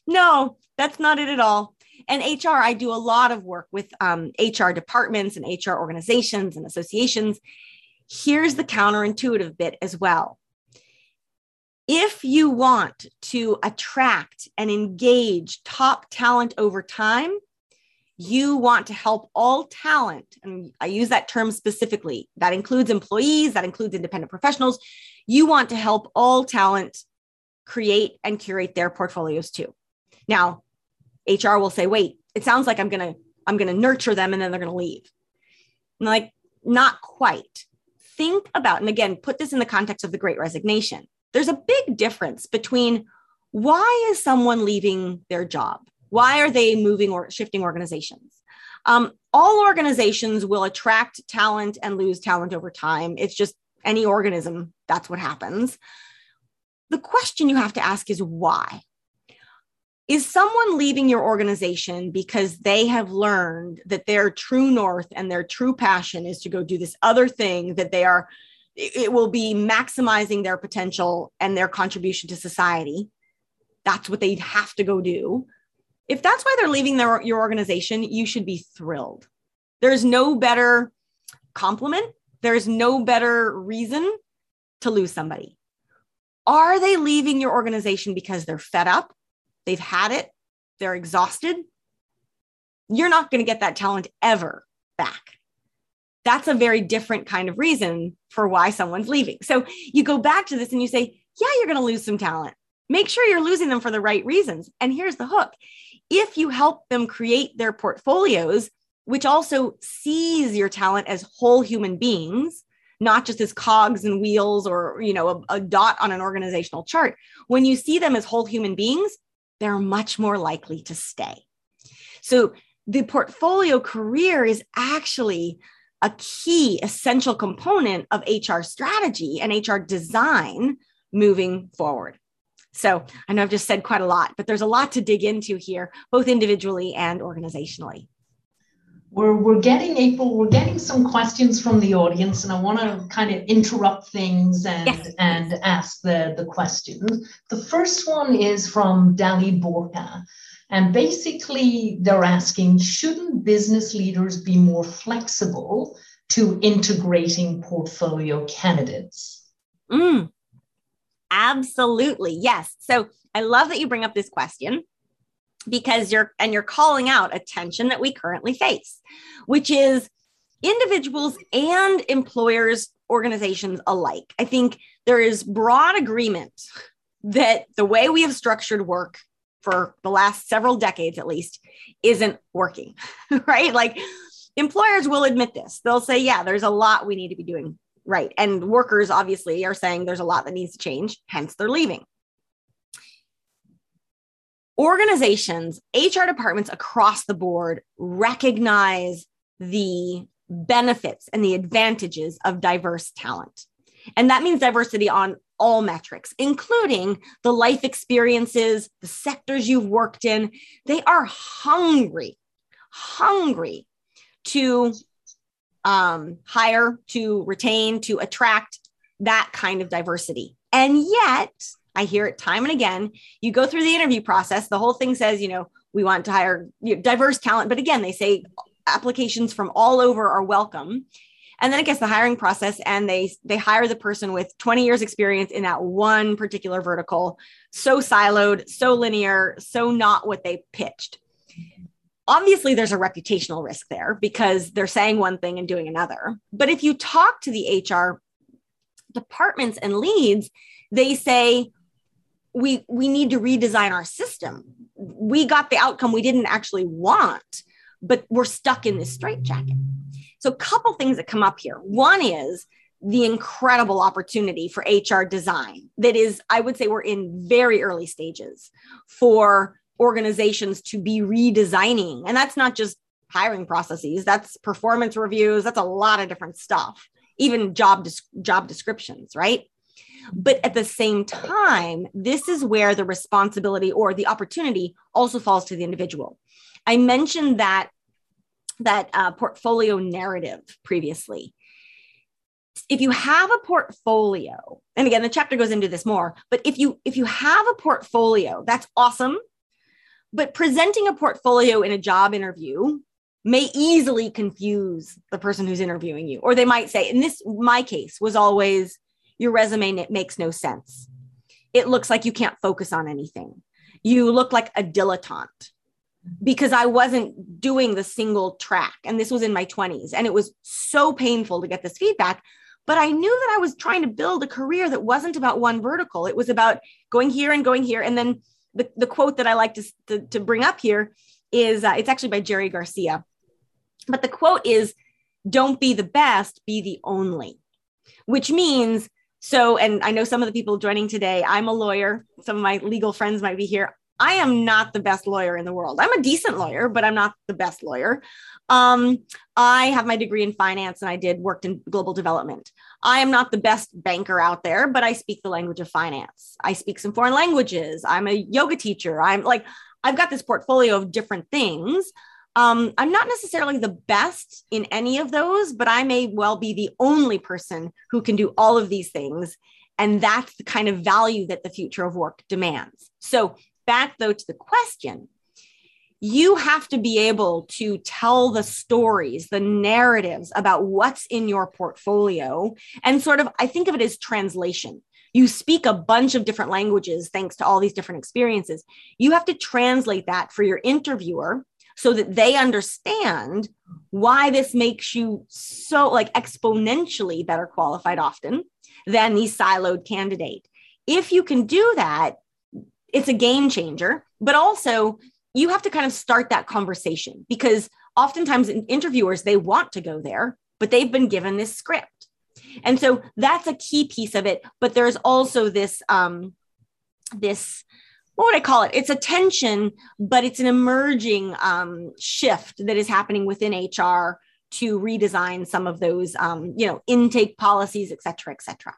Speaker 3: no, that's not it at all. And HR, I do a lot of work with um, HR departments and HR organizations and associations. Here's the counterintuitive bit as well if you want to attract and engage top talent over time, you want to help all talent. And I use that term specifically. That includes employees, that includes independent professionals. You want to help all talent create and curate their portfolios too. Now, HR will say, wait, it sounds like I'm going to I'm going to nurture them and then they're going to leave. Like, not quite. Think about, and again, put this in the context of the great resignation there's a big difference between why is someone leaving their job? Why are they moving or shifting organizations? Um, all organizations will attract talent and lose talent over time. It's just any organism, that's what happens. The question you have to ask is why? Is someone leaving your organization because they have learned that their true north and their true passion is to go do this other thing that they are it will be maximizing their potential and their contribution to society. That's what they have to go do. If that's why they're leaving their, your organization, you should be thrilled. There's no better compliment, there's no better reason to lose somebody. Are they leaving your organization because they're fed up? They've had it, they're exhausted? You're not going to get that talent ever back that's a very different kind of reason for why someone's leaving. So you go back to this and you say, yeah, you're going to lose some talent. Make sure you're losing them for the right reasons. And here's the hook if you help them create their portfolios, which also sees your talent as whole human beings, not just as cogs and wheels or you know a, a dot on an organizational chart when you see them as whole human beings they're much more likely to stay so the portfolio career is actually a key essential component of HR strategy and HR design moving forward. So I know I've just said quite a lot, but there's a lot to dig into here, both individually and organizationally.
Speaker 2: We're, we're getting April, we're getting some questions from the audience, and I want to kind of interrupt things and, yes. and ask the, the questions. The first one is from Dali Borka. And basically, they're asking shouldn't business leaders be more flexible to integrating portfolio candidates?
Speaker 3: Mm, absolutely. Yes. So I love that you bring up this question because you're and you're calling out a tension that we currently face, which is individuals and employers organizations alike. I think there is broad agreement that the way we have structured work for the last several decades at least isn't working, right? Like employers will admit this. They'll say, yeah, there's a lot we need to be doing right. And workers obviously are saying there's a lot that needs to change, hence they're leaving. Organizations, HR departments across the board recognize the benefits and the advantages of diverse talent. And that means diversity on all metrics, including the life experiences, the sectors you've worked in. They are hungry, hungry to um, hire, to retain, to attract that kind of diversity. And yet, I hear it time and again. You go through the interview process, the whole thing says, you know, we want to hire diverse talent. But again, they say applications from all over are welcome and then it gets the hiring process and they they hire the person with 20 years experience in that one particular vertical so siloed so linear so not what they pitched obviously there's a reputational risk there because they're saying one thing and doing another. But if you talk to the hr departments and leads they say we we need to redesign our system. We got the outcome we didn't actually want but we're stuck in this straitjacket. So, a couple things that come up here. One is the incredible opportunity for HR design that is, I would say, we're in very early stages for organizations to be redesigning. And that's not just hiring processes, that's performance reviews, that's a lot of different stuff, even job, job descriptions, right? But at the same time, this is where the responsibility or the opportunity also falls to the individual. I mentioned that that uh, portfolio narrative previously. If you have a portfolio, and again, the chapter goes into this more, but if you if you have a portfolio, that's awesome. But presenting a portfolio in a job interview may easily confuse the person who's interviewing you, or they might say, in this my case was always your resume makes no sense. It looks like you can't focus on anything. You look like a dilettante because I wasn't doing the single track. And this was in my 20s. And it was so painful to get this feedback. But I knew that I was trying to build a career that wasn't about one vertical. It was about going here and going here. And then the, the quote that I like to, to, to bring up here is uh, it's actually by Jerry Garcia. But the quote is don't be the best, be the only, which means so, and I know some of the people joining today, I'm a lawyer. Some of my legal friends might be here. I am not the best lawyer in the world. I'm a decent lawyer, but I'm not the best lawyer. Um, I have my degree in finance and I did worked in global development. I am not the best banker out there, but I speak the language of finance. I speak some foreign languages. I'm a yoga teacher. I'm like, I've got this portfolio of different things. Um, I'm not necessarily the best in any of those, but I may well be the only person who can do all of these things. And that's the kind of value that the future of work demands. So back though to the question, you have to be able to tell the stories, the narratives about what's in your portfolio. And sort of, I think of it as translation. You speak a bunch of different languages thanks to all these different experiences. You have to translate that for your interviewer so that they understand why this makes you so like exponentially better qualified often than the siloed candidate. If you can do that, it's a game changer, but also you have to kind of start that conversation because oftentimes interviewers they want to go there, but they've been given this script. And so that's a key piece of it, but there's also this um this what would I call it? It's a tension, but it's an emerging um, shift that is happening within HR to redesign some of those, um, you know, intake policies, et cetera, et cetera.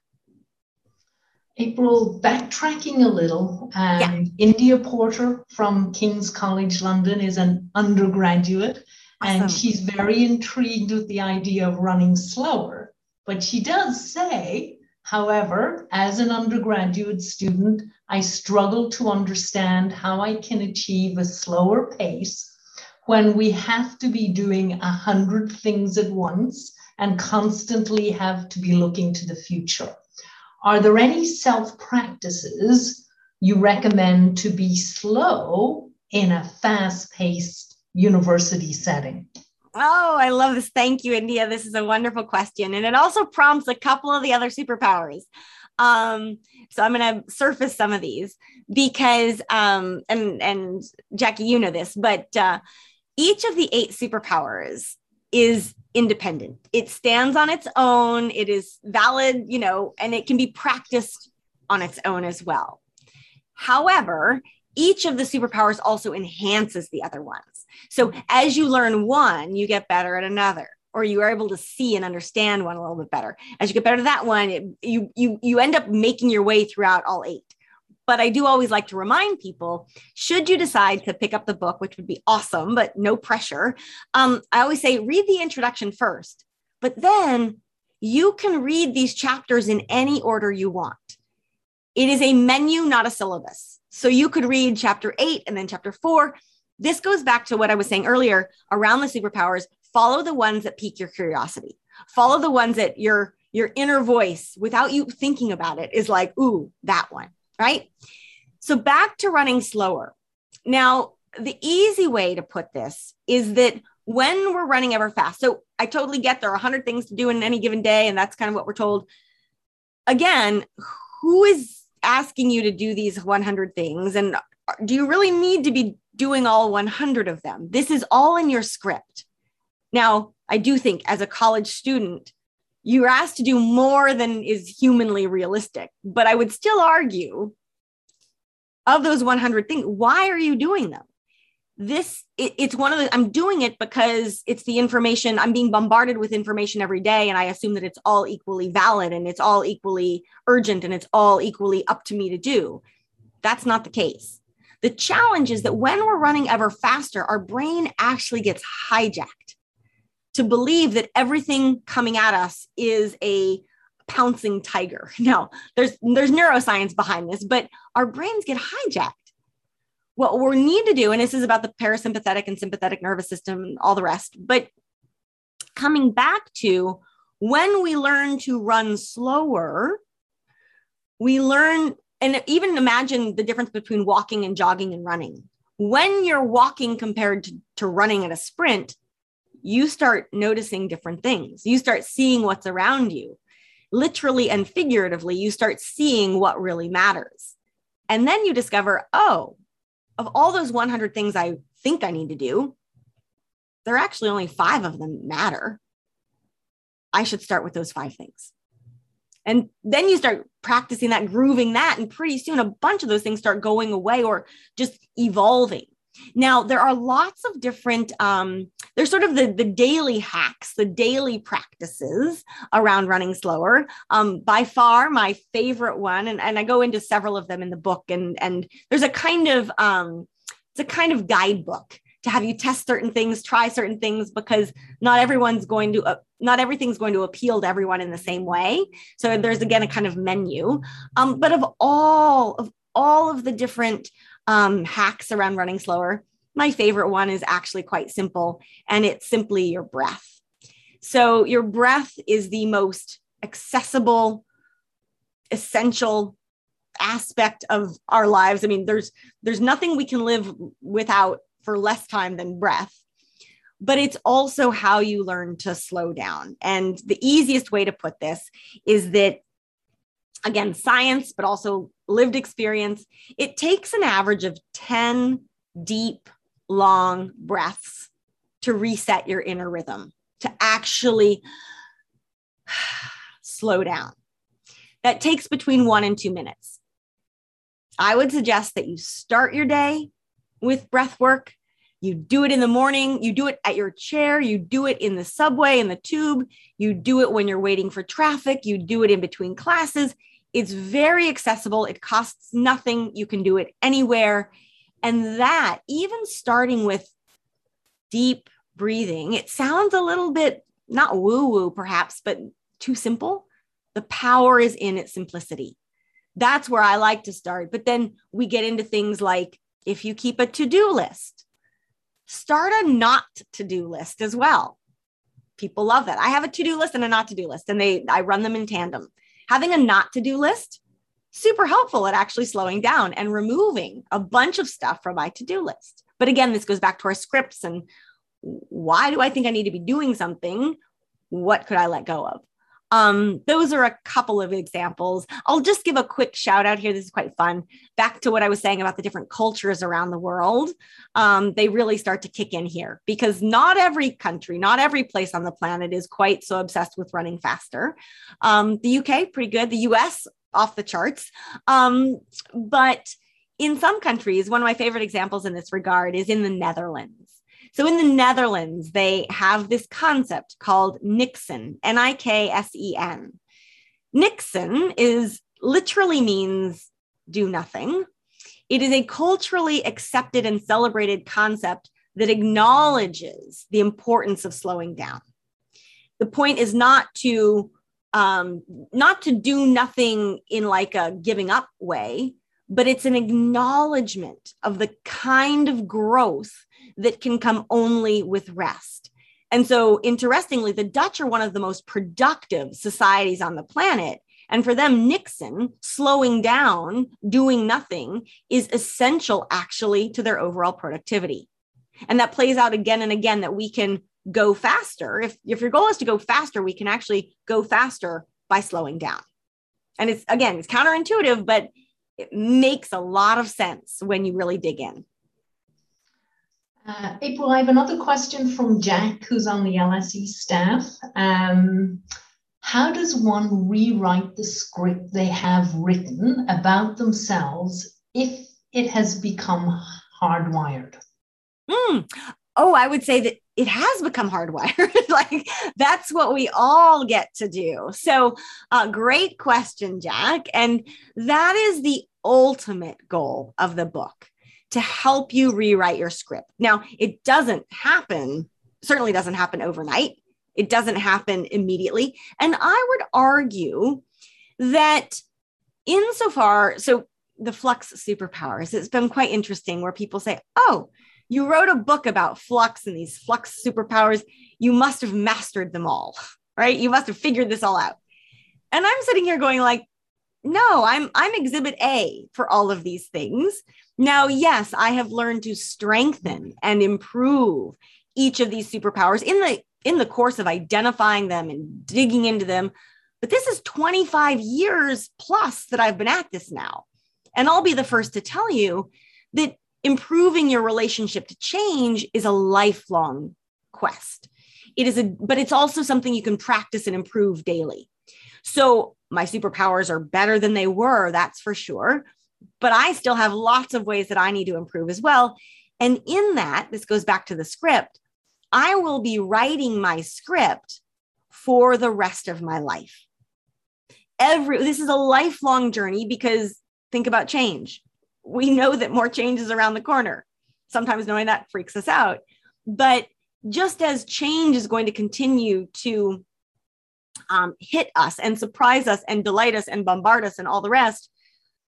Speaker 2: April, backtracking a little, um, yeah. India Porter from King's College London is an undergraduate, awesome. and she's very intrigued with the idea of running slower. But she does say, however, as an undergraduate student, I struggle to understand how I can achieve a slower pace when we have to be doing a hundred things at once and constantly have to be looking to the future. Are there any self practices you recommend to be slow in a fast paced university setting?
Speaker 3: Oh, I love this. Thank you, India. This is a wonderful question. And it also prompts a couple of the other superpowers. Um, so I'm going to surface some of these because, um, and, and Jackie, you know this, but uh, each of the eight superpowers is independent. It stands on its own. It is valid, you know, and it can be practiced on its own as well. However, each of the superpowers also enhances the other ones. So as you learn one, you get better at another or you are able to see and understand one a little bit better. As you get better at that one, it, you you you end up making your way throughout all eight. But I do always like to remind people, should you decide to pick up the book, which would be awesome, but no pressure, um, I always say read the introduction first, but then you can read these chapters in any order you want. It is a menu, not a syllabus. So you could read chapter eight and then chapter four. This goes back to what I was saying earlier around the superpowers. Follow the ones that pique your curiosity. Follow the ones that your your inner voice, without you thinking about it, is like, ooh, that one, right? So back to running slower. Now, the easy way to put this is that when we're running ever fast, so I totally get there are 100 things to do in any given day, and that's kind of what we're told. Again, who is asking you to do these 100 things and do you really need to be doing all 100 of them this is all in your script now i do think as a college student you're asked to do more than is humanly realistic. But i would still argue of those 100 things why are you doing them? This it, it's one of the i'm doing it because it's the information i'm being bombarded with information every day and i assume that it's all equally valid and it's all equally urgent and it's all equally up to me to do. That's not the case. The challenge is that when we're running ever faster our brain actually gets hijacked to believe that everything coming at us is a pouncing tiger now there's there's neuroscience behind this but our brains get hijacked what we need to do, and this is about the parasympathetic and sympathetic nervous system and all the rest, but coming back to when we learn to run slower, we learn, and even imagine the difference between walking and jogging and running. When you're walking compared to, to running at a sprint, you start noticing different things. You start seeing what's around you. Literally and figuratively, you start seeing what really matters. And then you discover, oh, of all those 100 things I think I need to do, there are actually only five of them matter. I should start with those five things. And then you start practicing that, grooving that, and pretty soon a bunch of those things start going away or just evolving. Now, there are lots of different, um, there's sort of the, the daily hacks, the daily practices around running slower. Um, by far, my favorite one, and, and I go into several of them in the book, and, and there's a kind of, um, it's a kind of guidebook to have you test certain things, try certain things, because not everyone's going to, uh, not everything's going to appeal to everyone in the same way. So there's again a kind of menu. Um, but of all of all of the different um, hacks around running slower. My favorite one is actually quite simple, and it's simply your breath. So, your breath is the most accessible, essential aspect of our lives. I mean, there's there's nothing we can live without for less time than breath. But it's also how you learn to slow down. And the easiest way to put this is that again, science, but also lived experience. It takes an average of 10 deep, long breaths to reset your inner rhythm, to actually slow down. That takes between one and two minutes. I would suggest that you start your day with breath work. You do it in the morning, you do it at your chair, you do it in the subway, in the tube, you do it when you're waiting for traffic, you do it in between classes. It's very accessible. It costs nothing. You can do it anywhere. And that, even starting with deep breathing, it sounds a little bit not woo woo, perhaps, but too simple. The power is in its simplicity. That's where I like to start. But then we get into things like if you keep a to do list, start a not to do list as well. People love that. I have a to do list and a not to do list, and they I run them in tandem. Having a not to do list, super helpful at actually slowing down and removing a bunch of stuff from my to do list. But again, this goes back to our scripts and why do I think I need to be doing something? What could I let go of? Um, those are a couple of examples. I'll just give a quick shout out here. This is quite fun. Back to what I was saying about the different cultures around the world. Um, they really start to kick in here because not every country, not every place on the planet is quite so obsessed with running faster. Um, the UK, pretty good. The US, off the charts. Um, but in some countries, one of my favorite examples in this regard is in the Netherlands. So in the Netherlands, they have this concept called niksen, N I K S E N. niksen is literally means do nothing. It is a culturally accepted and celebrated concept that acknowledges the importance of slowing down. The point is not to um, not to do nothing in like a giving up way, but it's an acknowledgement of the kind of growth that can come only with rest. And so, interestingly, the Dutch are one of the most productive societies on the planet. And for them, niksen slowing down, doing nothing, is essential actually to their overall productivity. And that plays out again and again that we can go faster. If, if your goal is to go faster, we can actually go faster by slowing down. And it's again, it's counterintuitive, but it makes a lot of sense when you really dig in.
Speaker 2: Uh, April, I have another question from Jack, who's on the LSE staff. Um, how does one rewrite the script they have written about themselves if it has become hardwired?
Speaker 3: Mm. Oh, I would say that it has become hardwired. like that's what we all get to do. So, uh, great question, Jack. And that is the ultimate goal of the book to help you rewrite your script. Now, it doesn't happen, certainly doesn't happen overnight. It doesn't happen immediately. And I would argue that insofar, so the flux superpowers, it's been quite interesting where people say, oh, you wrote a book about flux and these flux superpowers. You must have mastered them all, right? You must have figured this all out. And I'm sitting here going like, no, I'm I'm exhibit A for all of these things. Now, yes, I have learned to strengthen and improve each of these superpowers in the in the course of identifying them and digging into them. But this is 25 years plus that I've been at this now. And I'll be the first to tell you that improving your relationship to change is a lifelong quest. It is a but it's also something you can practice and improve daily. So my superpowers are better than they were, that's for sure but I still have lots of ways that I need to improve as well. And in that, this goes back to the script, I will be writing my script for the rest of my life. Every this is a lifelong journey because think about change. We know that more change is around the corner. Sometimes knowing that freaks us out. But just as change is going to continue to um, hit us and surprise us and delight us and bombard us and all the rest,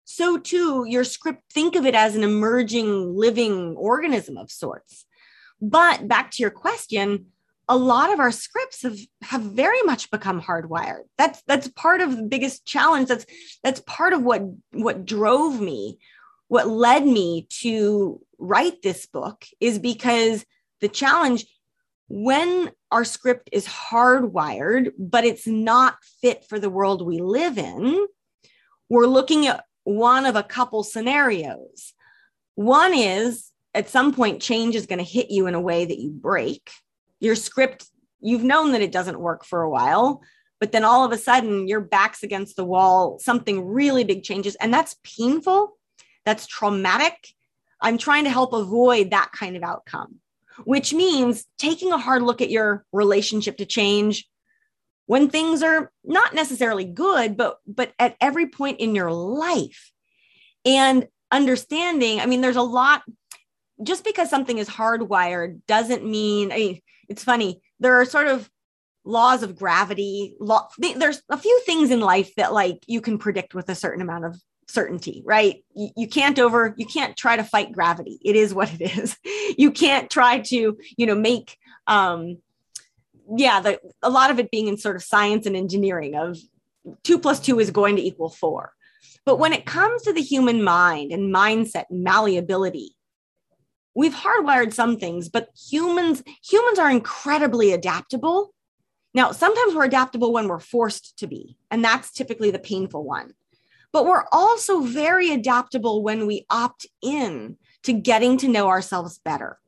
Speaker 3: so too your script think of it as an emerging living organism of sorts. But back to your question a lot of our scripts have have very much become hardwired. That's that's part of the biggest challenge. That's that's part of what what drove me what led me to write this book is because the challenge when our script is hardwired but it's not fit for the world we live in we're looking at one of a couple scenarios. One is at some point, change is going to hit you in a way that you break. Your script, you've known that it doesn't work for a while, but then all of a sudden your back's against the wall, something really big changes. And that's painful. That's traumatic. I'm trying to help avoid that kind of outcome, which means taking a hard look at your relationship to change, when things are not necessarily good but but at every point in your life and understanding i mean there's a lot just because something is hardwired doesn't mean I mean, it's funny there are sort of laws of gravity law, there's a few things in life that like you can predict with a certain amount of certainty, right? You, you, can't over, you can't try to fight gravity. It is what it is. You can't try to, you know, make, um, yeah, the, a lot of it being in sort of science and engineering of two plus two is going to equal four. But when it comes to the human mind and mindset and malleability, we've hardwired some things, but humans humans are incredibly adaptable. Now, sometimes we're adaptable when we're forced to be, and that's typically the painful one. But we're also very adaptable when we opt in to getting to know ourselves better.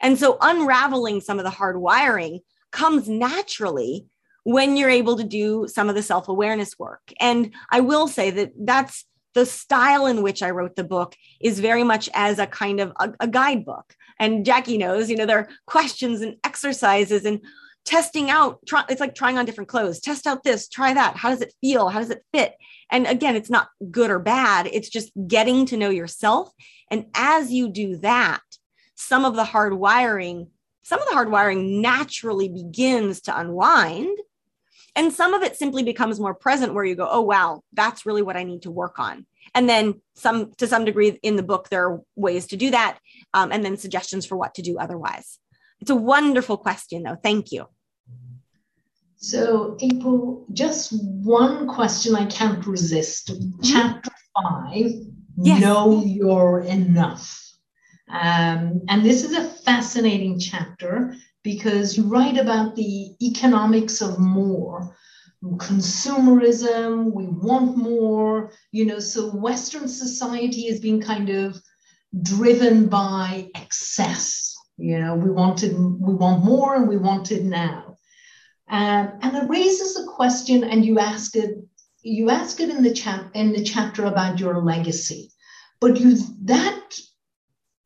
Speaker 3: And so unraveling some of the hard wiring comes naturally when you're able to do some of the self awareness work. And I will say that that's the style in which I wrote the book is very much as a kind of a, a guidebook. And Jackie knows, you know, there are questions and exercises and testing out. Try, it's like trying on different clothes. Test out this, try that. How does it feel? How does it fit? And again, it's not good or bad. It's just getting to know yourself. And as you do that, some of the hard wiring, some of the hard wiring naturally begins to unwind and some of it simply becomes more present where you go, oh, wow, that's really what I need to work on. And then some, to some degree in the book, there are ways to do that. Um, and then suggestions for what to do otherwise. It's a wonderful question though. Thank you.
Speaker 2: So April, just one question I can't resist. Mm-hmm. Chapter five, yes. know you're enough. Um, and this is a fascinating chapter because you write about the economics of more. Consumerism we want more you know so western society has been kind of driven by excess. You know we wanted we want more and we want it now. Um, and it raises a question and you ask it you ask it in the chat in the chapter about your legacy. But you that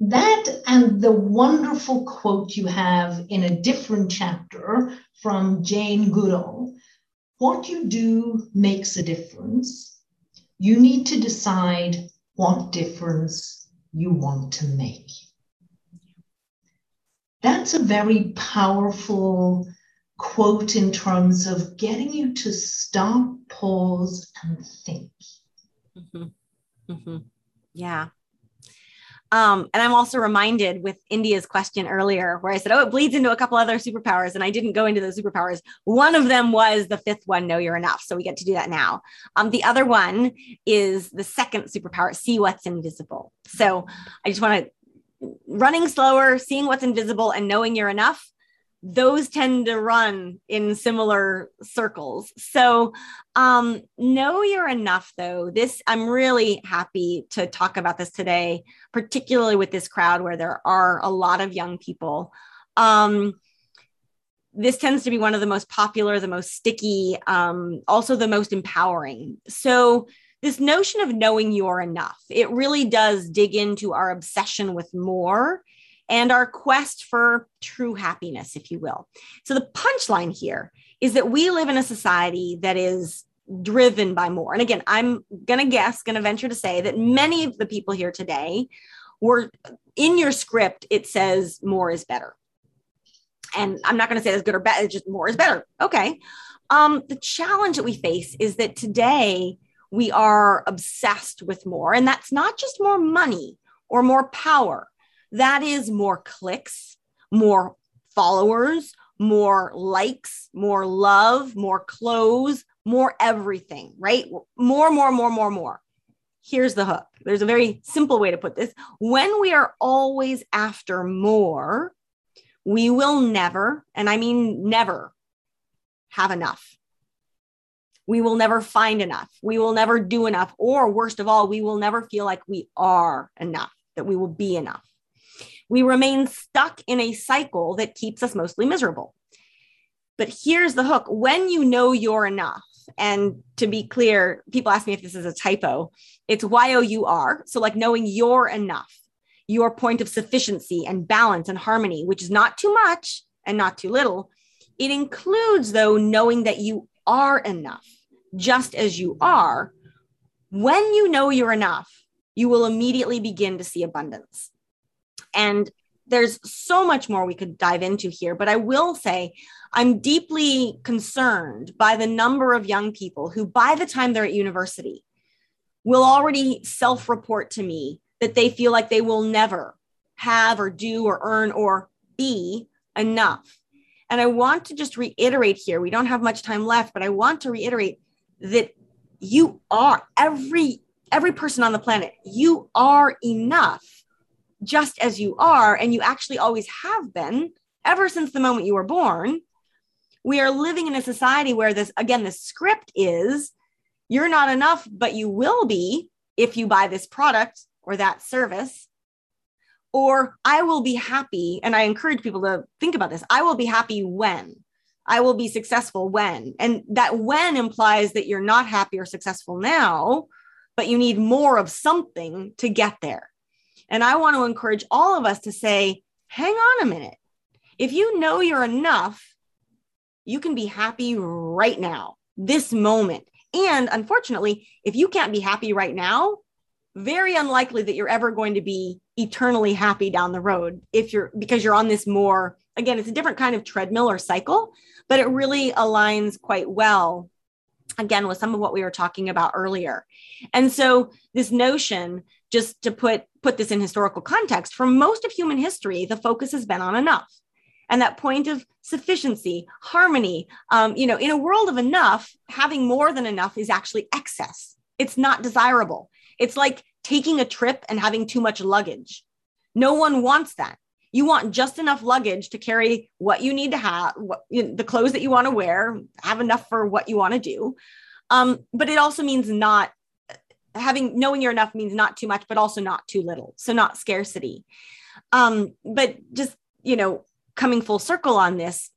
Speaker 2: that and the wonderful quote you have in a different chapter from Jane Goodall what you do makes a difference. You need to decide what difference you want to make. That's a very powerful quote in terms of getting you to stop, pause, and think.
Speaker 3: Mm-hmm. Mm-hmm. Yeah. Um, and I'm also reminded with India's question earlier, where I said, oh, it bleeds into a couple other superpowers. And I didn't go into those superpowers. One of them was the fifth one, know you're enough. So we get to do that now. Um, the other one is the second superpower, see what's invisible. So I just want to running slower, seeing what's invisible, and knowing you're enough those tend to run in similar circles. So, um, know you're enough, though. This, I'm really happy to talk about this today, particularly with this crowd where there are a lot of young people. Um, this tends to be one of the most popular, the most sticky, um, also the most empowering. So, this notion of knowing you're enough, it really does dig into our obsession with more and our quest for true happiness, if you will. So, the punchline here is that we live in a society that is driven by more. And again, I'm going to guess, going to venture to say that many of the people here today were in your script, it says more is better. And I'm not going to say it's good or bad, it's just more is better. Okay. Um, the challenge that we face is that today we are obsessed with more, and that's not just more money or more power that is more clicks, more followers, more likes, more love, more clothes, more everything, right? More, more, more, more, more. Here's the hook. There's a very simple way to put this. When we are always after more, we will never, and I mean never, have enough. We will never find enough. We will never do enough. Or worst of all, we will never feel like we are enough, that we will be enough we remain stuck in a cycle that keeps us mostly miserable. But here's the hook when you know you're enough, and to be clear, people ask me if this is a typo, it's Y O U R. So, like knowing you're enough, your point of sufficiency and balance and harmony, which is not too much and not too little. It includes, though, knowing that you are enough, just as you are. When you know you're enough, you will immediately begin to see abundance. And there's so much more we could dive into here, but I will say I'm deeply concerned by the number of young people who, by the time they're at university, will already self report to me that they feel like they will never have or do or earn or be enough. And I want to just reiterate here, we don't have much time left, but I want to reiterate that you are every every person on the planet, you are enough just as you are and you actually always have been ever since the moment you were born. We are living in a society where this again the script is you're not enough, but you will be if you buy this product or that service. Or I will be happy. And I encourage people to think about this I will be happy when I will be successful when. And that when implies that you're not happy or successful now, but you need more of something to get there. And I want to encourage all of us to say, hang on a minute. If you know you're enough, you can be happy right now, this moment. And unfortunately, if you can't be happy right now, very unlikely that you're ever going to be eternally happy down the road if you're because you're on this more again it's a different kind of treadmill or cycle but it really aligns quite well again with some of what we were talking about earlier and so this notion just to put put this in historical context for most of human history the focus has been on enough. And that point of sufficiency harmony um, you know in a world of enough having more than enough is actually excess. It's not desirable. It's like taking a trip and having too much luggage. No one wants that. You want just enough luggage to carry what you need to have what, you know, the clothes that you want to wear have enough for what you want to do. Um, but it also means not having knowing you're enough means not too much but also not too little. So not scarcity. Um, but just you know coming full circle on this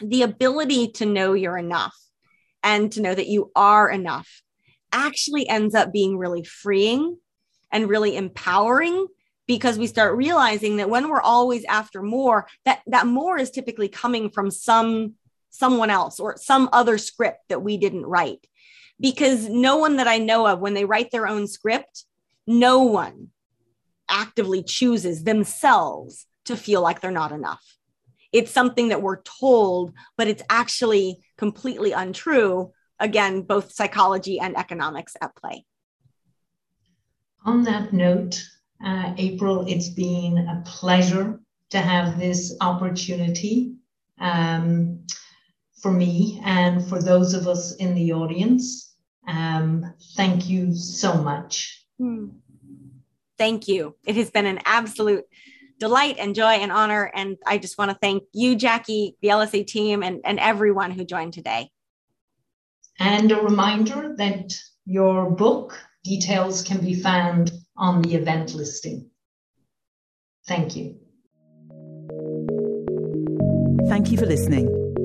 Speaker 3: the ability to know you're enough and to know that you are enough actually ends up being really freeing and really empowering because we start realizing that when we're always after more that that more is typically coming from some someone else or some other script that we didn't write because no one that i know of when they write their own script no one actively chooses themselves to feel like they're not enough. It's something that we're told but it's actually completely untrue. Again both psychology and economics at play.
Speaker 2: On that note uh, April, it's been a pleasure to have this opportunity um, for me and for those of us in the audience. Um, thank you so much. Hmm.
Speaker 3: Thank you. It has been an absolute delight and joy and honor. And I just want to thank you, Jackie, the LSE team, and, and everyone who joined today.
Speaker 2: And a reminder that your book details can be found on the event listing. Thank you.
Speaker 1: Thank you for listening.